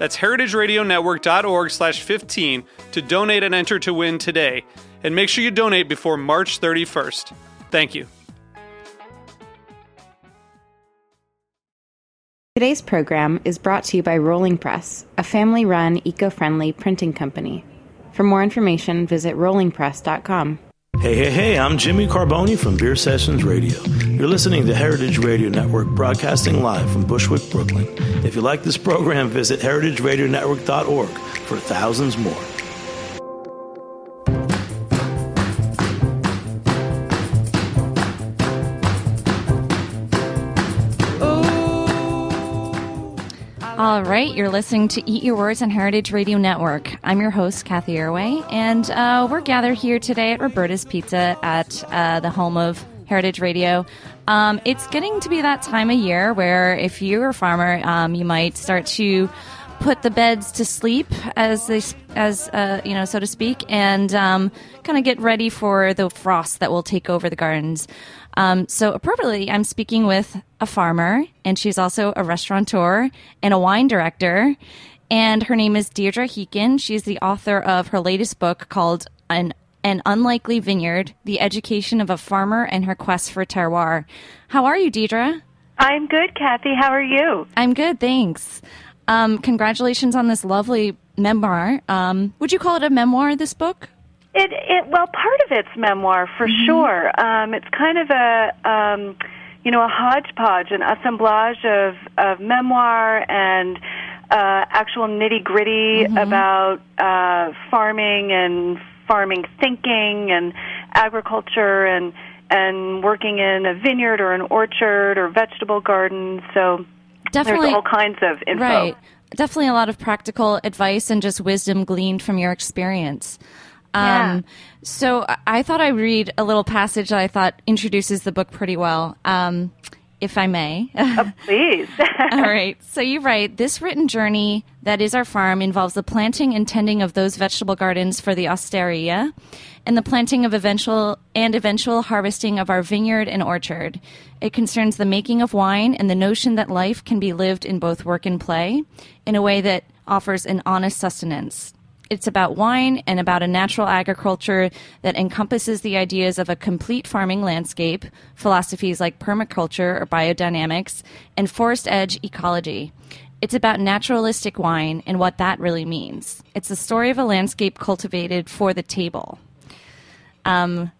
That's heritageradionetwork.org slash 15 to donate and enter to win today. And make sure you donate before March 31st. Thank you. Today's program is brought to you by Rolling Press, a family run, eco friendly printing company. For more information, visit rollingpress.com. Hey, hey, hey, I'm Jimmy Carbone from Beer Sessions Radio. You're listening to Heritage Radio Network broadcasting live from Bushwick, Brooklyn. If you like this program, visit heritageradionetwork.org for thousands more. All right, you're listening to Eat Your Words on Heritage Radio Network. I'm your host, Cathy Erway, and uh, we're gathered here today at Roberta's Pizza at uh, the home of Heritage Radio. Um, it's getting to be that time of year where, if you're a farmer, um, you might start to put the beds to sleep, as they, as uh, you know, so to speak, and um, kind of get ready for the frost that will take over the gardens. Um, so appropriately, I'm speaking with a farmer, and she's also a restaurateur and a wine director. And her name is Deirdre Heekin. She's the author of her latest book called An an Unlikely Vineyard The Education of a Farmer and Her Quest for Terroir. How are you, Deirdre? I'm good, Cathy. How are you? I'm good, thanks. Um, congratulations on this lovely memoir. Um, would you call it a memoir, this book? It, it well, part of it's memoir for mm-hmm. sure. Um, it's kind of a um, you know a hodgepodge, an assemblage of of memoir and uh, actual nitty gritty mm-hmm. about uh, farming and farming thinking and agriculture and and working in a vineyard or an orchard or vegetable garden. So definitely there's all kinds of info. Right. Definitely a lot of practical advice and just wisdom gleaned from your experience. Um, yeah. So I thought I'd read a little passage that I thought introduces the book pretty well. Um, if I may. Oh, please. All right. So you write this written journey that is our farm involves the planting and tending of those vegetable gardens for the osteria and the planting of eventual and eventual harvesting of our vineyard and orchard. It concerns the making of wine and the notion that life can be lived in both work and play in a way that offers an honest sustenance. It's about wine and about a natural agriculture that encompasses the ideas of a complete farming landscape, philosophies like permaculture or biodynamics, and forest edge ecology. It's about naturalistic wine and what that really means. It's the story of a landscape cultivated for the table. Um,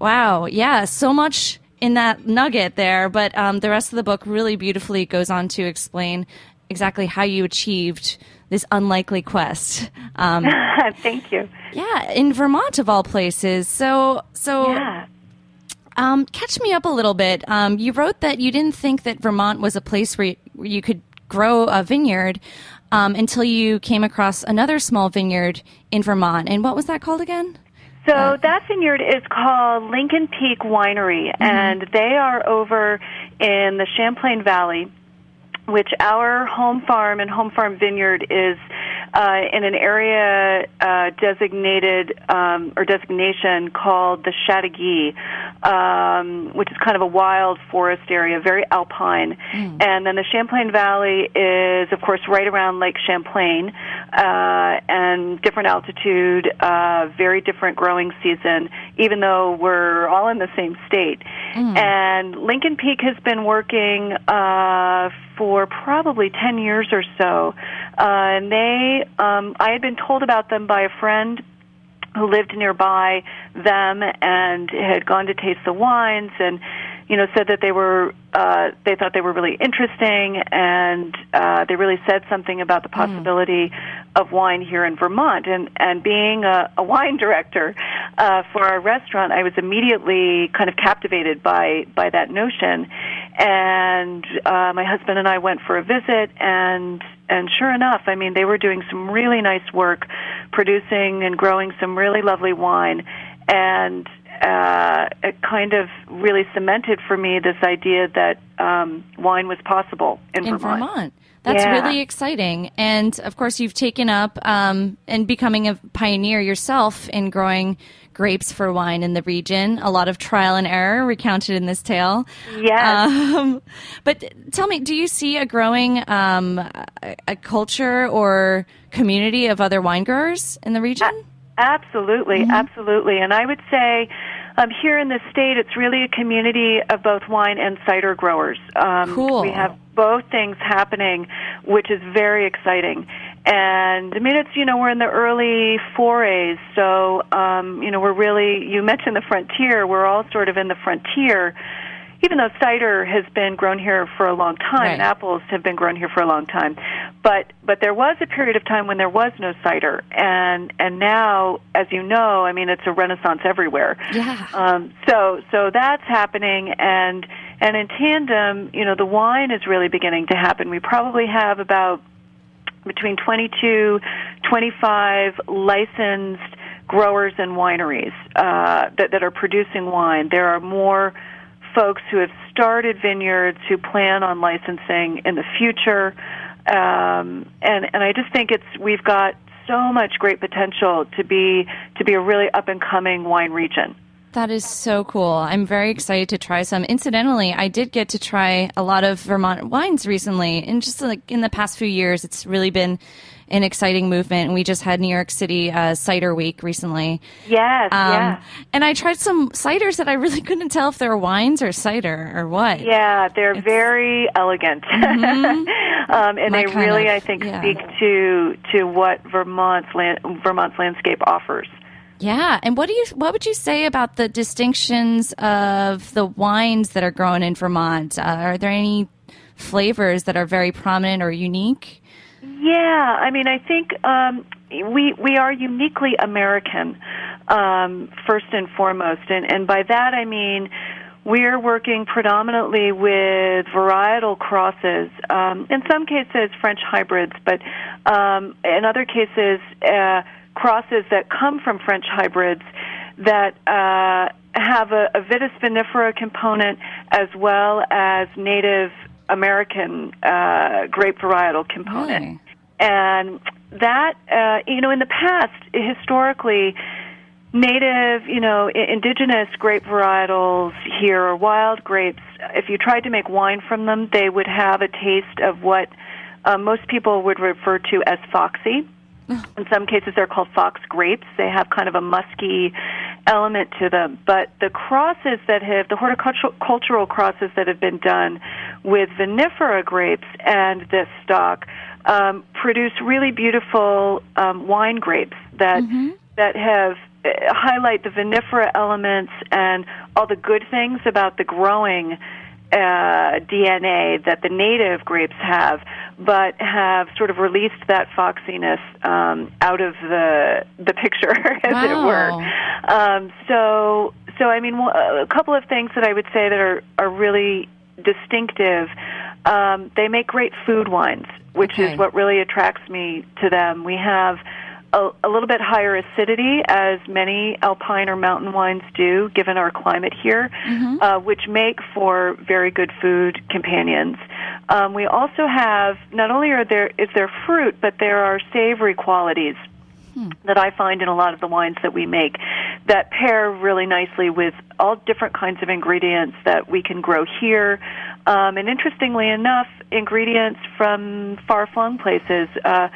wow, yeah, so much in that nugget there, but um, the rest of the book really beautifully goes on to explain exactly how you achieved this unlikely quest. Um, Thank you. Yeah, in Vermont of all places. So, so. Yeah. Um, catch me up a little bit. Um, you wrote that you didn't think that Vermont was a place where you, where you could grow a vineyard um, until you came across another small vineyard in Vermont. And what was that called again? So uh, that vineyard is called Lincoln Peak Winery, mm-hmm. and they are over in the Champlain Valley which our home farm and home farm vineyard is uh, in an area uh, designated um, or designation called the Chateauguay, um, which is kind of a wild forest area, very alpine. Mm. And then the Champlain Valley is, of course, right around Lake Champlain, uh, and different altitude, uh, very different growing season, even though we're all in the same state. Mm. And Lincoln Peak has been working uh, for probably 10 years or so. Uh, and they, um, I had been told about them by a friend who lived nearby them and had gone to taste the wines and you know said that they were uh, they thought they were really interesting and uh, they really said something about the possibility mm. Of wine here in Vermont and and being a, a wine director uh, for our restaurant I was immediately kind of captivated by by that notion and uh, my husband and I went for a visit and and sure enough, I mean, they were doing some really nice work, producing and growing some really lovely wine, and uh, it kind of really cemented for me this idea that um, wine was possible in, in Vermont. Vermont. That's yeah. really exciting. And of course, you've taken up um, and becoming a pioneer yourself in growing grapes for wine in the region. A lot of trial and error recounted in this tale. Yes. Um, but tell me, do you see a growing um, a, a, culture or community of other wine growers in the region? Absolutely, mm-hmm. absolutely. And I would say um, here in the state, it's really a community of both wine and cider growers. Um, cool. We have both things happening, which is very exciting. And I mean, it's you know we're in the early forays, so um, you know we're really. You mentioned the frontier. We're all sort of in the frontier. Even though cider has been grown here for a long time, right. and apples have been grown here for a long time, but but there was a period of time when there was no cider, and and now, as you know, I mean, it's a renaissance everywhere. Yeah. Um, so so that's happening, and and in tandem, you know, the wine is really beginning to happen. We probably have about between 22, 25 licensed growers and wineries uh, that, that are producing wine. There are more folks who have started vineyards who plan on licensing in the future. Um, and, and I just think it's, we've got so much great potential to be, to be a really up and coming wine region. That is so cool. I'm very excited to try some. Incidentally, I did get to try a lot of Vermont wines recently. And just like in the past few years, it's really been an exciting movement. And we just had New York City uh, Cider Week recently. Yes, um, yeah. And I tried some ciders that I really couldn't tell if they were wines or cider or what. Yeah, they're it's, very elegant. Mm-hmm. um, and My they really, of, I think, yeah. speak to to what Vermont's land, Vermont's landscape offers. Yeah, and what do you what would you say about the distinctions of the wines that are grown in Vermont? Uh, are there any flavors that are very prominent or unique? Yeah, I mean, I think um, we we are uniquely American um, first and foremost, and and by that I mean we're working predominantly with varietal crosses. Um, in some cases, French hybrids, but um, in other cases. Uh, crosses that come from French hybrids that uh, have a, a vitis vinifera component as well as Native American uh, grape varietal component. Really? And that, uh, you know, in the past, historically, native, you know, indigenous grape varietals here or wild grapes, if you tried to make wine from them, they would have a taste of what uh, most people would refer to as foxy. In some cases, they're called fox grapes. They have kind of a musky element to them. But the crosses that have, the horticultural crosses that have been done with vinifera grapes and this stock, um, produce really beautiful um, wine grapes that mm-hmm. that have uh, highlight the vinifera elements and all the good things about the growing uh, DNA that the native grapes have, but have sort of released that foxiness um, out of the the picture, as wow. it were. Um, so, so I mean, a couple of things that I would say that are are really distinctive. Um, they make great food wines, which okay. is what really attracts me to them. We have a, a, little bit higher acidity, as many alpine or mountain wines do, given our climate here, mm-hmm. uh, which make for very good food companions. Um, we also have not only are there is there fruit, but there are savory qualities hmm. that I find in a lot of the wines that we make that pair really nicely with all different kinds of ingredients that we can grow here. Um, and interestingly enough, ingredients from far flung places. Uh,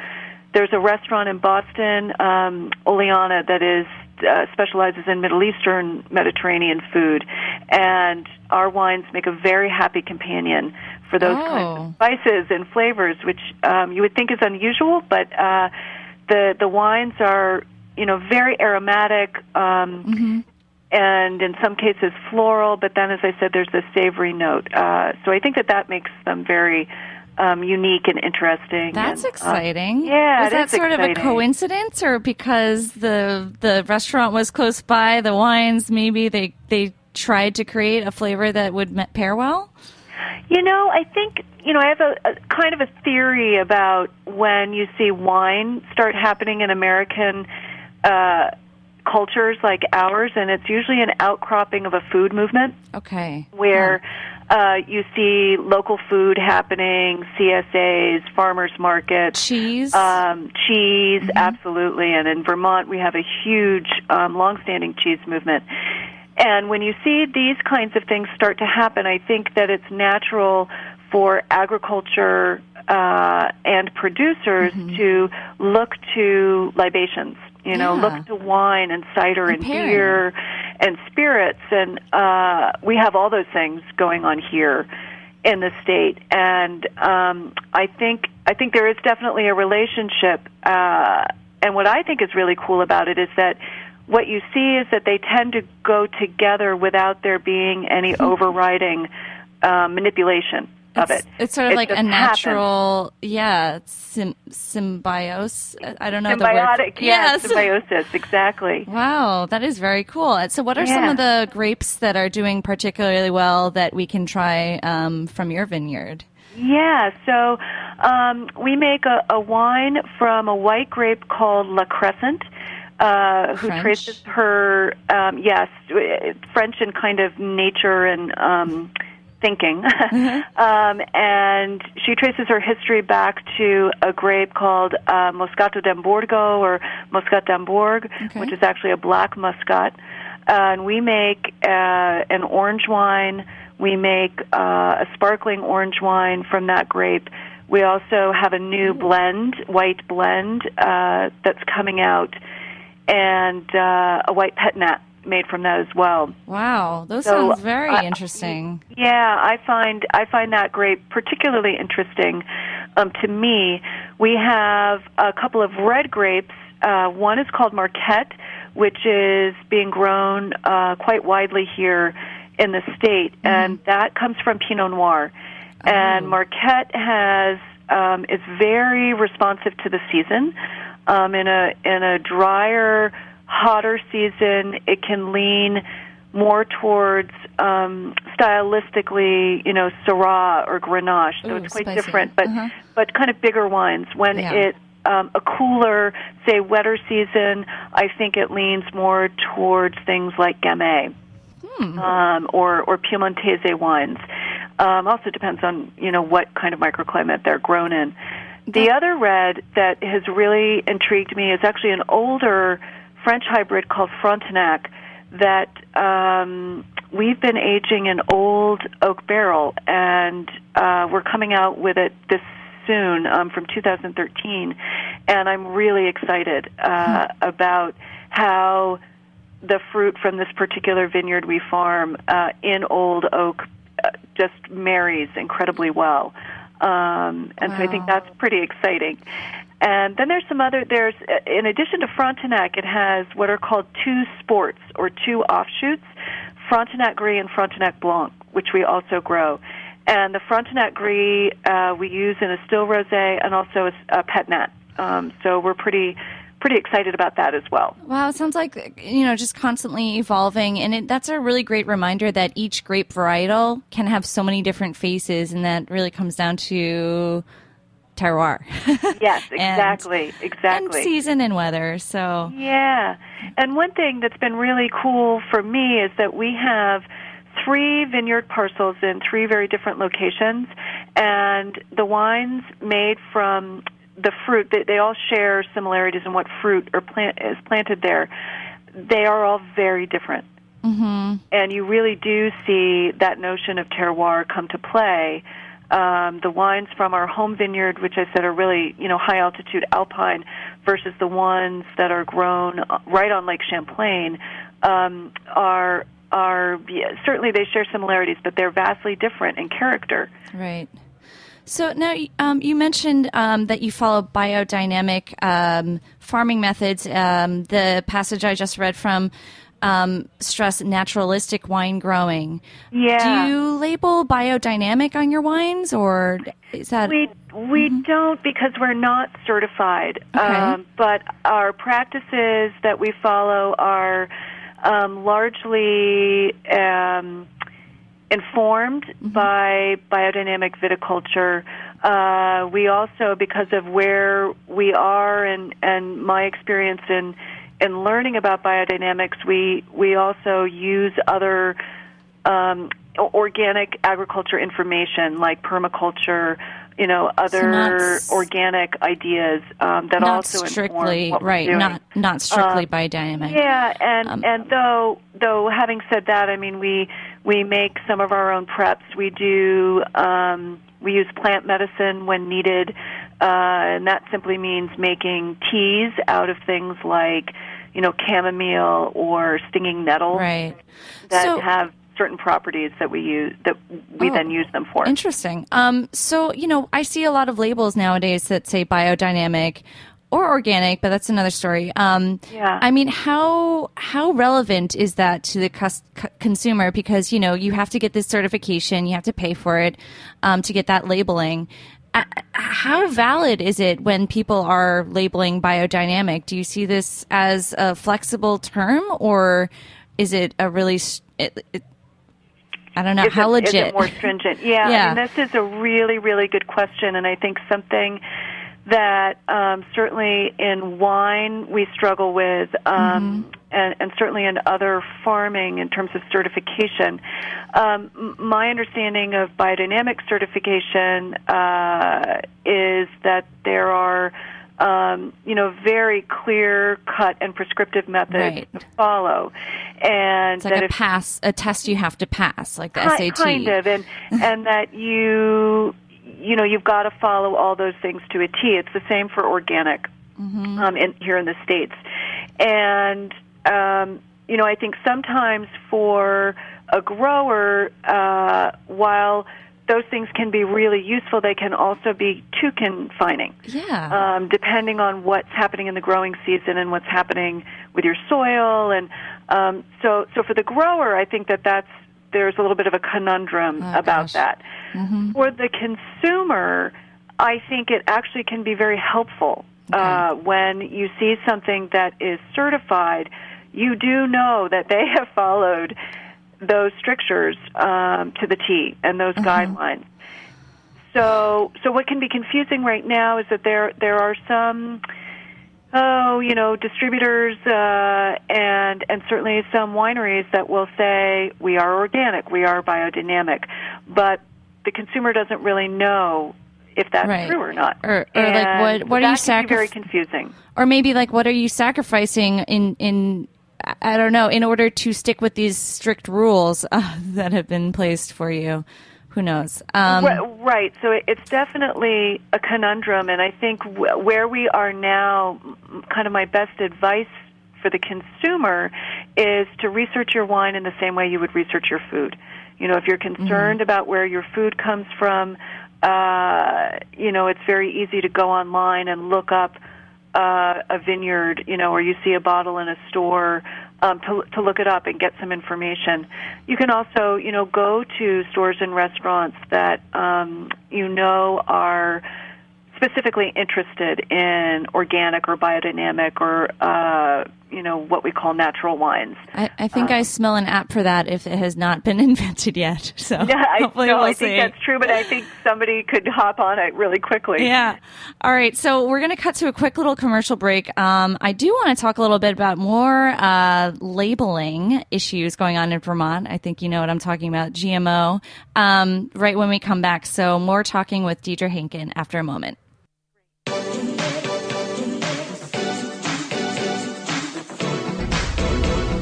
there's a restaurant in Boston, um, Oleana, that is uh, specializes in Middle Eastern Mediterranean food, and our wines make a very happy companion for those oh. kinds of spices and flavors, which um, you would think is unusual, but uh, the the wines are you know, very aromatic. Um, And in some cases floral, but then, as I said, there's a savory note. Uh, so I think that that makes them very um, unique and interesting. That's and, uh, exciting. yeah, was that sort of a coincidence, or because the the restaurant was close by, the wines maybe they they tried to create a flavor that would pair well? You know, I think you know I have a, a kind of a theory about when you see wine start happening in American uh, cultures like ours, and it's usually an outcropping of a food movement Okay. where uh, you see local food happening, CSAs, farmers markets, cheese. um, cheese, absolutely. And in Vermont, we have a huge, um, longstanding cheese movement. And when you see these kinds of things start to happen, I think that it's natural for agriculture uh, and producers to look to libations. You know, Yeah. look to wine and cider and, And beer and spirits, and uh, we have all those things going on here in the state. And um, I think I think there is definitely a relationship. Uh, and what I think is really cool about it is that what you see is that they tend to go together without there being any overriding uh, manipulation of it's, it. it's sort of like a natural, yeah, sim- symbiosis. I don't know the word. Symbiotic, yeah, Yes. symbiosis, exactly. Wow, that is very cool. So, what are some of the grapes that are doing particularly well that we can try um, from your vineyard? Yeah, so um, we make a, a wine from a white grape called La Crescent, uh, who French? traces her, um, yes, French and kind of nature and thinking. um, and she traces her history back to a grape called uh, Moscato d'Amburgo or Muscat d'Ambourg, Okay. which is actually a black muscat. and we make uh, an orange wine. We make uh, a sparkling orange wine from that grape. We also have a new blend, white blend, uh, that's coming out, and uh, a white pet nat made from that as well. Wow, those So, sounds very I- interesting. Yeah, I find I find that grape particularly interesting. Um, to me, we have a couple of red grapes. Uh, one is called Marquette, which is being grown uh, quite widely here in the state, and that comes from Pinot Noir. And Marquette has um, is very responsive to the season. Um, in a in a drier, hotter season, it can lean more towards um, stylistically, you know, Syrah or Grenache. So Ooh, it's quite spicy. different, but Uh-huh. but kind of bigger wines. When Yeah. it um, a cooler, say wetter season, I think it leans more towards things like Gamay Hmm. um, or or Piemontese wines. Um, also depends on you know what kind of microclimate they're grown in. The other red that has really intrigued me is actually an older French hybrid called Frontenac that um, we've been aging in old oak barrel, and uh, we're coming out with it this soon um, from 2013, and I'm really excited uh, about how the fruit from this particular vineyard we farm uh, in old oak uh, just marries incredibly well. Um, and so I think that's pretty exciting. And then there's some other, there's, uh, in addition to Frontenac, it has what are called two sports or two offshoots, Frontenac Gris and Frontenac Blanc, which we also grow. And the Frontenac Gris uh, we use in a still rosé and also a, a pet nat. Um, so we're pretty, pretty excited about that as well. Wow, it sounds like you know just constantly evolving, and it, that's a really great reminder that each grape varietal can have so many different faces, and that really comes down to terroir. Yes, And- exactly, and season and weather. So Yeah. And one thing that's been really cool for me is that we have three vineyard parcels in three very different locations and the wines made from the fruit they, they all share similarities in what fruit or plant is planted there they are all very different mm-hmm. and you really do see that notion of terroir come to play um, the wines from our home vineyard, which I said are really you know high altitude alpine, versus the ones that are grown uh, right on Lake Champlain, um, are are yeah, certainly they share similarities, but they're vastly different in character. right. So now um, you mentioned um, that you follow biodynamic um, farming methods. Um, the passage I just read from um, stress naturalistic wine growing. Yeah. Do you label biodynamic on your wines, or is that We we don't because we're not certified. Okay. Um, but our practices that we follow are um, largely um, informed by biodynamic viticulture. Uh, we also, because of where we are and and my experience in in learning about biodynamics, we we also use other um, organic agriculture information like permaculture, you know, other not- organic ideas um, that not also inform strictly right? doing. Not not strictly Uh, biodynamic. Yeah, and Um, and though though having said that, I mean we we make some of our own preps. We do um, we use plant medicine when needed, uh, and that simply means making teas out of things like you know chamomile or stinging nettle Right. that so, have certain properties that we use that we Oh, then use them for. Interesting. Um, so, you know, I see a lot of labels nowadays that say biodynamic or organic, but that's another story. Um, Yeah. I mean, how how relevant is that to the cus- c- consumer? Because you know, you have to get this certification, you have to pay for it um, to get that labeling. Uh, how valid is it when people are labeling biodynamic? Do you see this as a flexible term, or is it a really it, it, I don't know is how it, is legit? it more stringent? Yeah, Yeah. I mean, this is a really, really good question, and I think something that um, certainly in wine we struggle with, um, and, and certainly in other farming in terms of certification. Um, my understanding of biodynamic certification uh, is that there are. Um, you know, very clear cut and prescriptive methods Right. to follow, and It's like that a if pass, a test you have to pass, like the Ki- SAT. Kind of, and and that you you know you've got to follow all those things to a T. It's the same for organic Mm-hmm. um, in, here in the states, and um, you know I think sometimes for a grower, uh, while those things can be really useful, they can also be too confining Yeah. um, depending on what's happening in the growing season and what's happening with your soil. And um, so, so for the grower, I think that that's there's a little bit of a conundrum Oh, about gosh. that. For the consumer, I think it actually can be very helpful uh, when you see something that is certified. You do know that they have followed those strictures um, to the T and those guidelines. So, so what can be confusing right now is that there there are some, oh, you know, distributors uh, and and certainly some wineries that will say we are organic, we are biodynamic, but the consumer doesn't really know if that's Right. true or not. Or- or, like, what- what are you sacrificing? very confusing. or maybe like, what are you sacrificing in in? I- don't know. In order to stick with these strict rules uh, that have been placed for you, who knows? Um, Ri- right. So it's definitely a conundrum, and I think where we are now, kind of my best advice for the consumer is to research your wine in the same way you would research your food. You know, if you're concerned about where your food comes from, uh, you know, it's very easy to go online and look up uh, a vineyard, you know, or you see a bottle in a store, um, to to look it up and get some information. You can also, you know, go to stores and restaurants that um, you know are specifically interested in organic or biodynamic or uh, you know what we call natural wines. I, I think I smell an app for that if it has not been invented yet. So Yeah, I, hopefully no, we'll I see. think that's true, but I think somebody could hop on it really quickly. Yeah. All right. So we're going to cut to a quick little commercial break. Um, I do want to talk a little bit about more uh, labeling issues going on in Vermont. I think you know what I'm talking about GMO um, right when we come back. So more talking with Deirdre Heekin after a moment.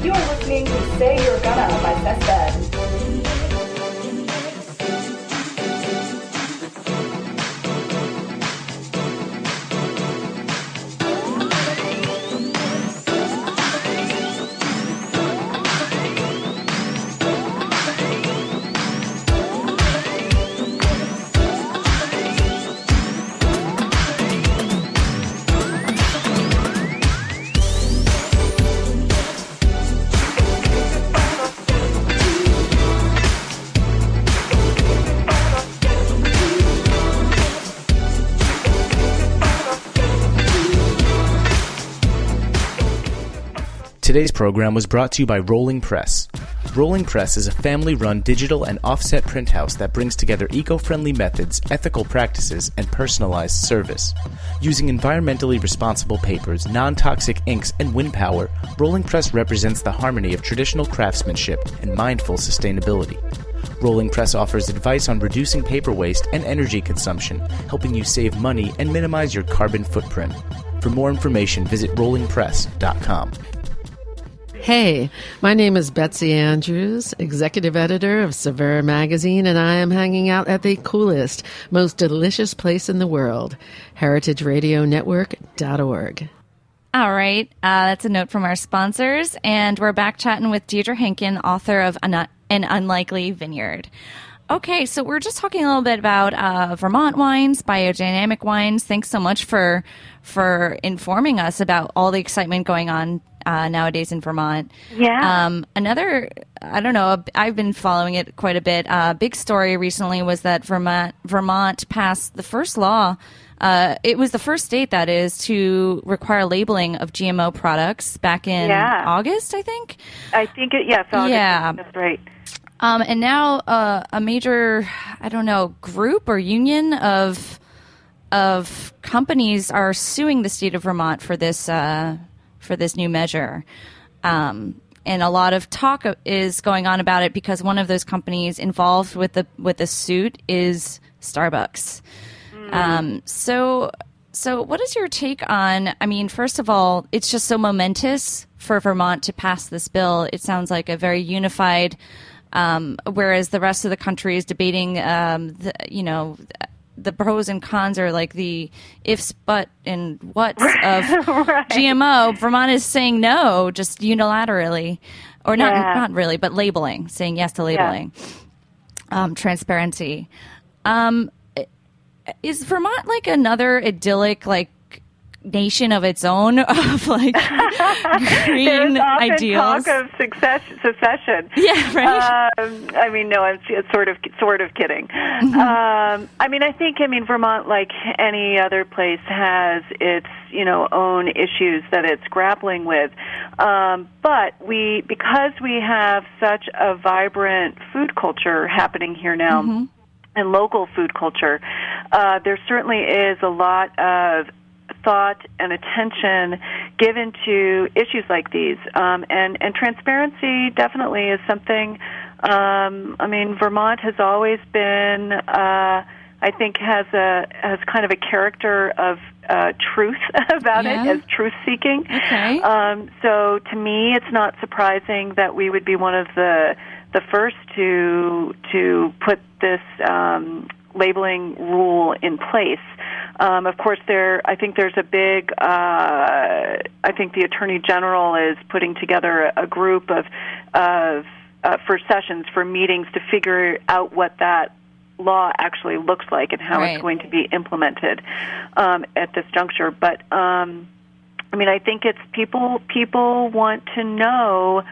You are listening to Say You're Gonna by Seth Bed. Today's program was brought to you by Rolling Press. Rolling Press is a family run digital and offset print house that brings together eco friendly methods, ethical practices, and personalized service. Using environmentally responsible papers, non toxic inks, and wind power, Rolling Press represents the harmony of traditional craftsmanship and mindful sustainability. Rolling Press offers advice on reducing paper waste and energy consumption, helping you save money and minimize your carbon footprint. For more information, visit rollingpress.com. Hey, my name is Betsy Andrews, executive editor of Saveur magazine, and I am hanging out at the coolest, most delicious place in the world, heritageradionetwork.org. All right, uh, that's a note from our sponsors, and we're back chatting with Deirdre Heekin, author of An, An Unlikely Vineyard. Okay, so we're just talking a little bit about uh, Vermont wines, biodynamic wines. Thanks so much for for informing us about all the excitement going on uh, nowadays in Vermont. Yeah. Um, another, I don't know, I've been following it quite a bit. Uh, big story recently was that Vermont Vermont passed the first law. Uh, it was the first state that is to require labeling of GMO products back in Yeah. August, I think. I think it. Yes. August, Yeah. That's right. Um, and now uh, a major, I don't know, group or union of of companies are suing the state of Vermont for this uh, for this new measure. Um, and a lot of talk is going on about it because one of those companies involved with the with the suit is Starbucks. Um, so, so what is your take on? I mean, first of all, it's just so momentous for Vermont to pass this bill. It sounds like a very unified, um, whereas the rest of the country is debating, um, the, you know. The pros and cons are like the ifs, but, and whats of GMO. Vermont is saying no, just unilaterally, or not, Yeah. not really, but labeling, saying yes to labeling, um, transparency. Um, is Vermont like another idyllic like nation of its own of like green ideals? talk of success, secession. Yeah, right. Um, I mean, no, I'm sort of sort of kidding. Mm-hmm. Um, I mean, I think I mean Vermont, like any other place, has its you know own issues that it's grappling with. Um, but we, because we have such a vibrant food culture happening here now Mm-hmm. and local food culture, uh, there certainly is a lot of thought and attention given to issues like these. Um, and, and transparency definitely is something, um, I mean, Vermont has always been, uh, I think, has a has kind of a character of uh, truth about Yeah. it as truth seeking. Okay. Um, so to me, it's not surprising that we would be one of the the first to to put this um, labeling rule in place. Um, of course, there. I think there's a big. Uh, I think the attorney general is putting together a, a group of of uh, for sessions for meetings to figure out what that law actually looks like and how Right. it's going to be implemented um, at this juncture. But um, I mean, I think it's people. People want to know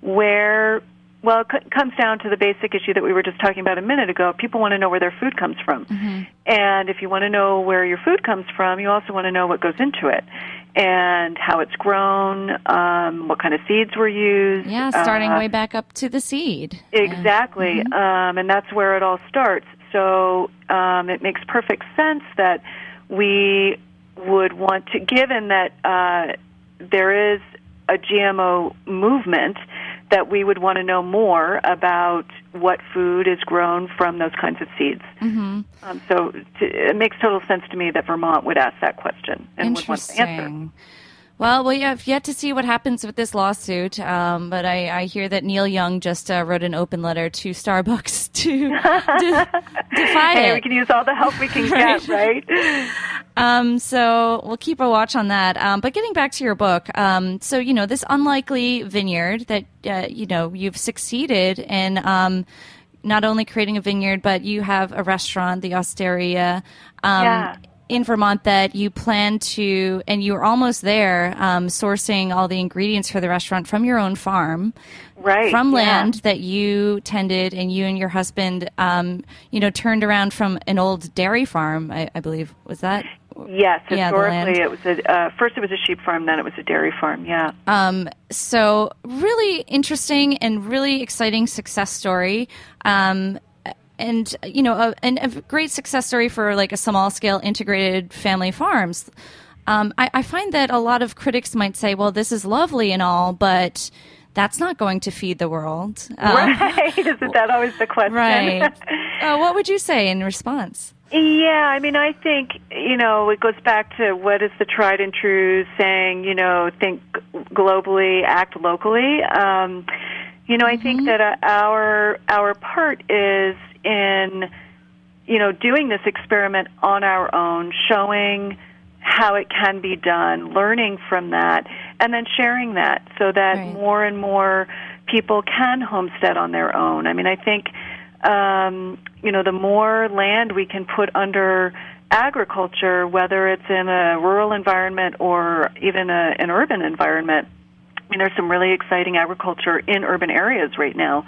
where. Well, it c- comes down to the basic issue that we were just talking about a minute ago. People want to know where their food comes from, and if you want to know where your food comes from, you also want to know what goes into it, and how it's grown, um, what kind of seeds were used. yeah, starting uh, way back up to the seed. Exactly, um, and that's where it all starts. So um, it makes perfect sense that we would want to, given that uh, there is a GMO movement, that we would want to know more about what food is grown from those kinds of seeds. Mm-hmm. Um, so t- it makes total sense to me that Vermont would ask that question and would want to answer. Well, we have yet to see what happens with this lawsuit, um, but I, I hear that Neil Young just uh, wrote an open letter to Starbucks to de- defy Hey, it. we can use all the help we can Right. get, right? Um, so we'll keep a watch on that. Um, but getting back to your book, um, so you know this unlikely vineyard that uh, you know you've succeeded in um, not only creating a vineyard, but you have a restaurant, the Osteria. Um, Yeah. In Vermont, that you plan to, and you're almost there, um, sourcing all the ingredients for the restaurant from your own farm, Right, From yeah. land that you tended, and you and your husband, um, you know, turned around from an old dairy farm. I, I believe was that Yes, Yeah, historically it was a uh, first it was a sheep farm, then it was a dairy farm. Yeah. Um, so really interesting and really exciting success story. Um, and you know, a, and a great success story for like a small scale integrated family farms. Um, I, I find that a lot of critics might say, "Well, this is lovely and all, but that's not going to feed the world." Um, right. Isn't that always the question? right. uh, what would you say in response? Yeah, I mean, I think, you know, it goes back to what is the tried and true saying, you know, think globally, act locally. Um, you know, I think that uh, our our part is in, you know, doing this experiment on our own, showing how it can be done, learning from that, and then sharing that so that Right. more and more people can homestead on their own. I mean, I think, um, you know, the more land we can put under agriculture, whether it's in a rural environment or even a, an urban environment, I mean, there's some really exciting agriculture in urban areas right now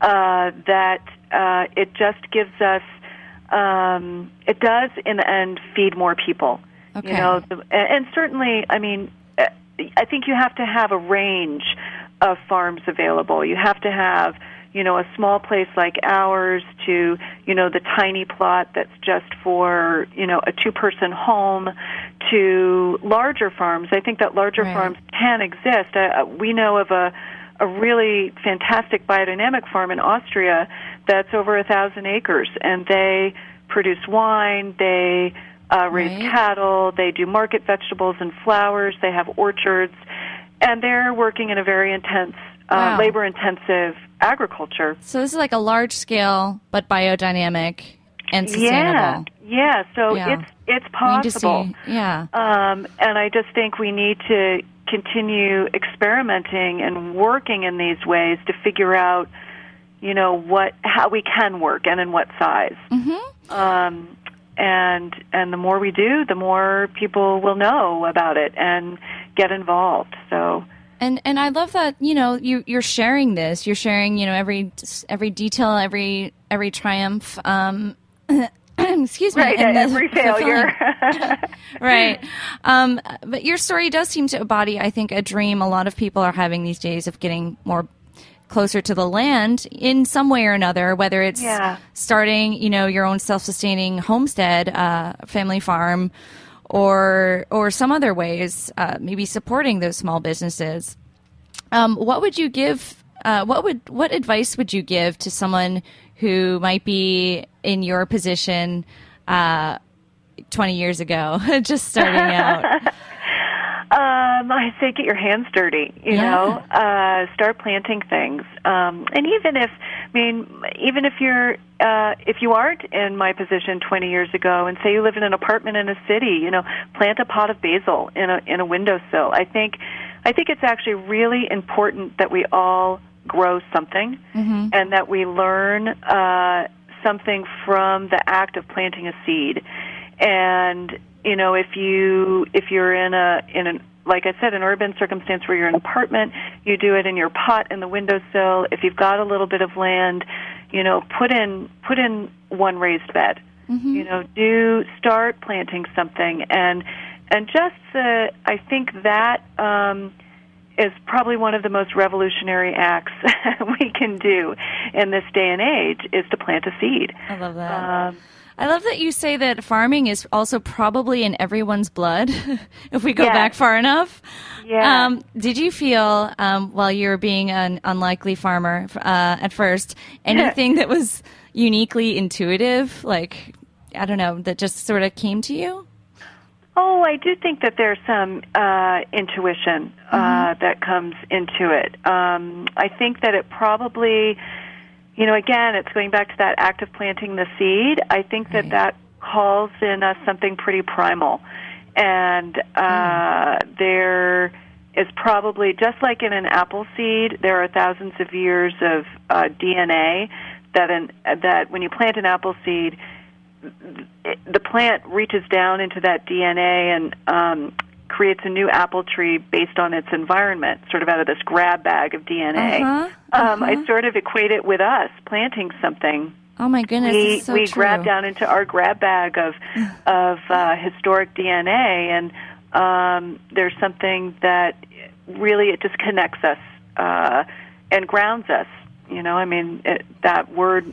uh, that uh, it just gives us. Um, it does, in the end, feed more people. Okay. You know, the, and and certainly, I mean, uh, I think you have to have a range of farms available. You have to have, you know, a small place like ours to, you know, the tiny plot that's just for, you know, a two-person home to larger farms. I think that larger Right. farms can exist. Uh, we know of a a really fantastic biodynamic farm in Austria that's over a thousand acres, and they produce wine. They uh, raise Right. cattle. They do market vegetables and flowers. They have orchards, and they're working in a very intense, uh, labor-intensive agriculture. So this is like a large scale but biodynamic and sustainable. yeah. yeah. So Yeah. it's it's possible. yeah. Um, and I just think we need to continue experimenting and working in these ways to figure out, you know, what how we can work and in what size. Mm-hmm. Um, and and the more we do, the more people will know about it and get involved. So. And and I love that you know you you're sharing this. You're sharing you know every every detail, every every triumph. Um, excuse me. Right, and the every failure. right. Um, but your story does seem to embody, I think, a dream a lot of people are having these days of getting more closer to the land in some way or another, whether it's Yeah. starting, you know, your own self-sustaining homestead, uh, family farm, or or some other ways, uh, maybe supporting those small businesses. Um, what would you give? Uh, what would what advice would you give to someone who might be in your position uh, twenty years ago, just starting out? Um, I say get your hands dirty. You Yeah. know, uh, start planting things. Um, and even if, I mean, even if you're, uh, if you aren't in my position 20 years ago, and say you live in an apartment in a city, you know, plant a pot of basil in a in a windowsill. I think, I think it's actually really important that we all grow something, and that we learn uh, something from the act of planting a seed and you know if you if you're in a in an like I said, an urban circumstance where you're in an apartment, you do it in your pot in the windowsill. If you've got a little bit of land, you know, put in put in one raised bed. You know, do start planting something, and and just uh, I think that um, is probably one of the most revolutionary acts we can do in this day and age is to plant a seed. I love that. Um, I love that you say that farming is also probably in everyone's blood, if we go Yes. back far enough. Yeah. Um, did you feel, um, while you were being an unlikely farmer uh, at first, anything that was uniquely intuitive, like I don't know, that just sort of came to you? Oh, I do think that there's some uh, intuition uh, that comes into it. Um, I think that it probably, you know, again, it's going back to that act of planting the seed. I think that Right. that calls in us something pretty primal. And uh, there is probably, just like in an apple seed, there are thousands of years of uh, DNA that, in, that when you plant an apple seed, the plant reaches down into that DNA and um, creates a new apple tree based on its environment, sort of out of this grab bag of DNA. Uh-huh, Um, I sort of equate it with us planting something Oh my goodness, we so we true. grab down into our grab bag of of uh, historic DNA, and um, there's something that really it just connects us uh, and grounds us. You know, I mean, it, that word,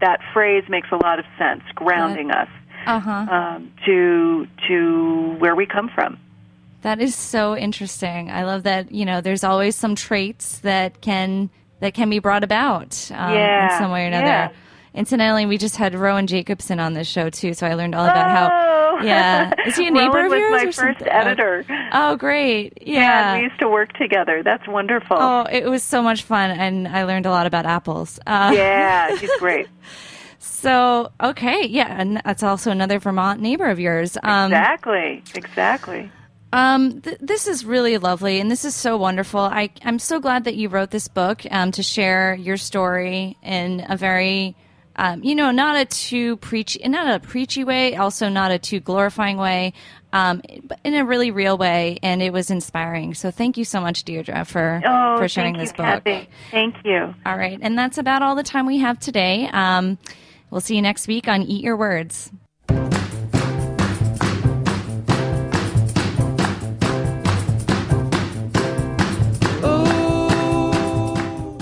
that phrase makes a lot of sense, grounding us Uh-huh. um, to to where we come from. That is so interesting. I love that, you know, there's always some traits that can that can be brought about um, Yeah, in some way or another. yeah. Incidentally, we just had Rowan Jacobsen on this show too, so I learned all about how Oh. Yeah. Is he a neighbor Rowan of was yours my or first something? editor. Oh, great. Yeah, Yeah. we used to work together. That's wonderful. Oh, it was so much fun, and I learned a lot about apples. Uh, yeah, he's great. So, okay, yeah, and that's also another Vermont neighbor of yours. Um, exactly, exactly. Um, th- this is really lovely, and this is so wonderful. I, I'm so glad that you wrote this book um, to share your story in a very, um, you know, not a too preachy, not a preachy way, also not a too glorifying way, um, but in a really real way, and it was inspiring. So, thank you so much, Deirdre, for Oh, for sharing this book. Cathy. Thank you. All right, and that's about all the time we have today. Um, we'll see you next week on Eat Your Words.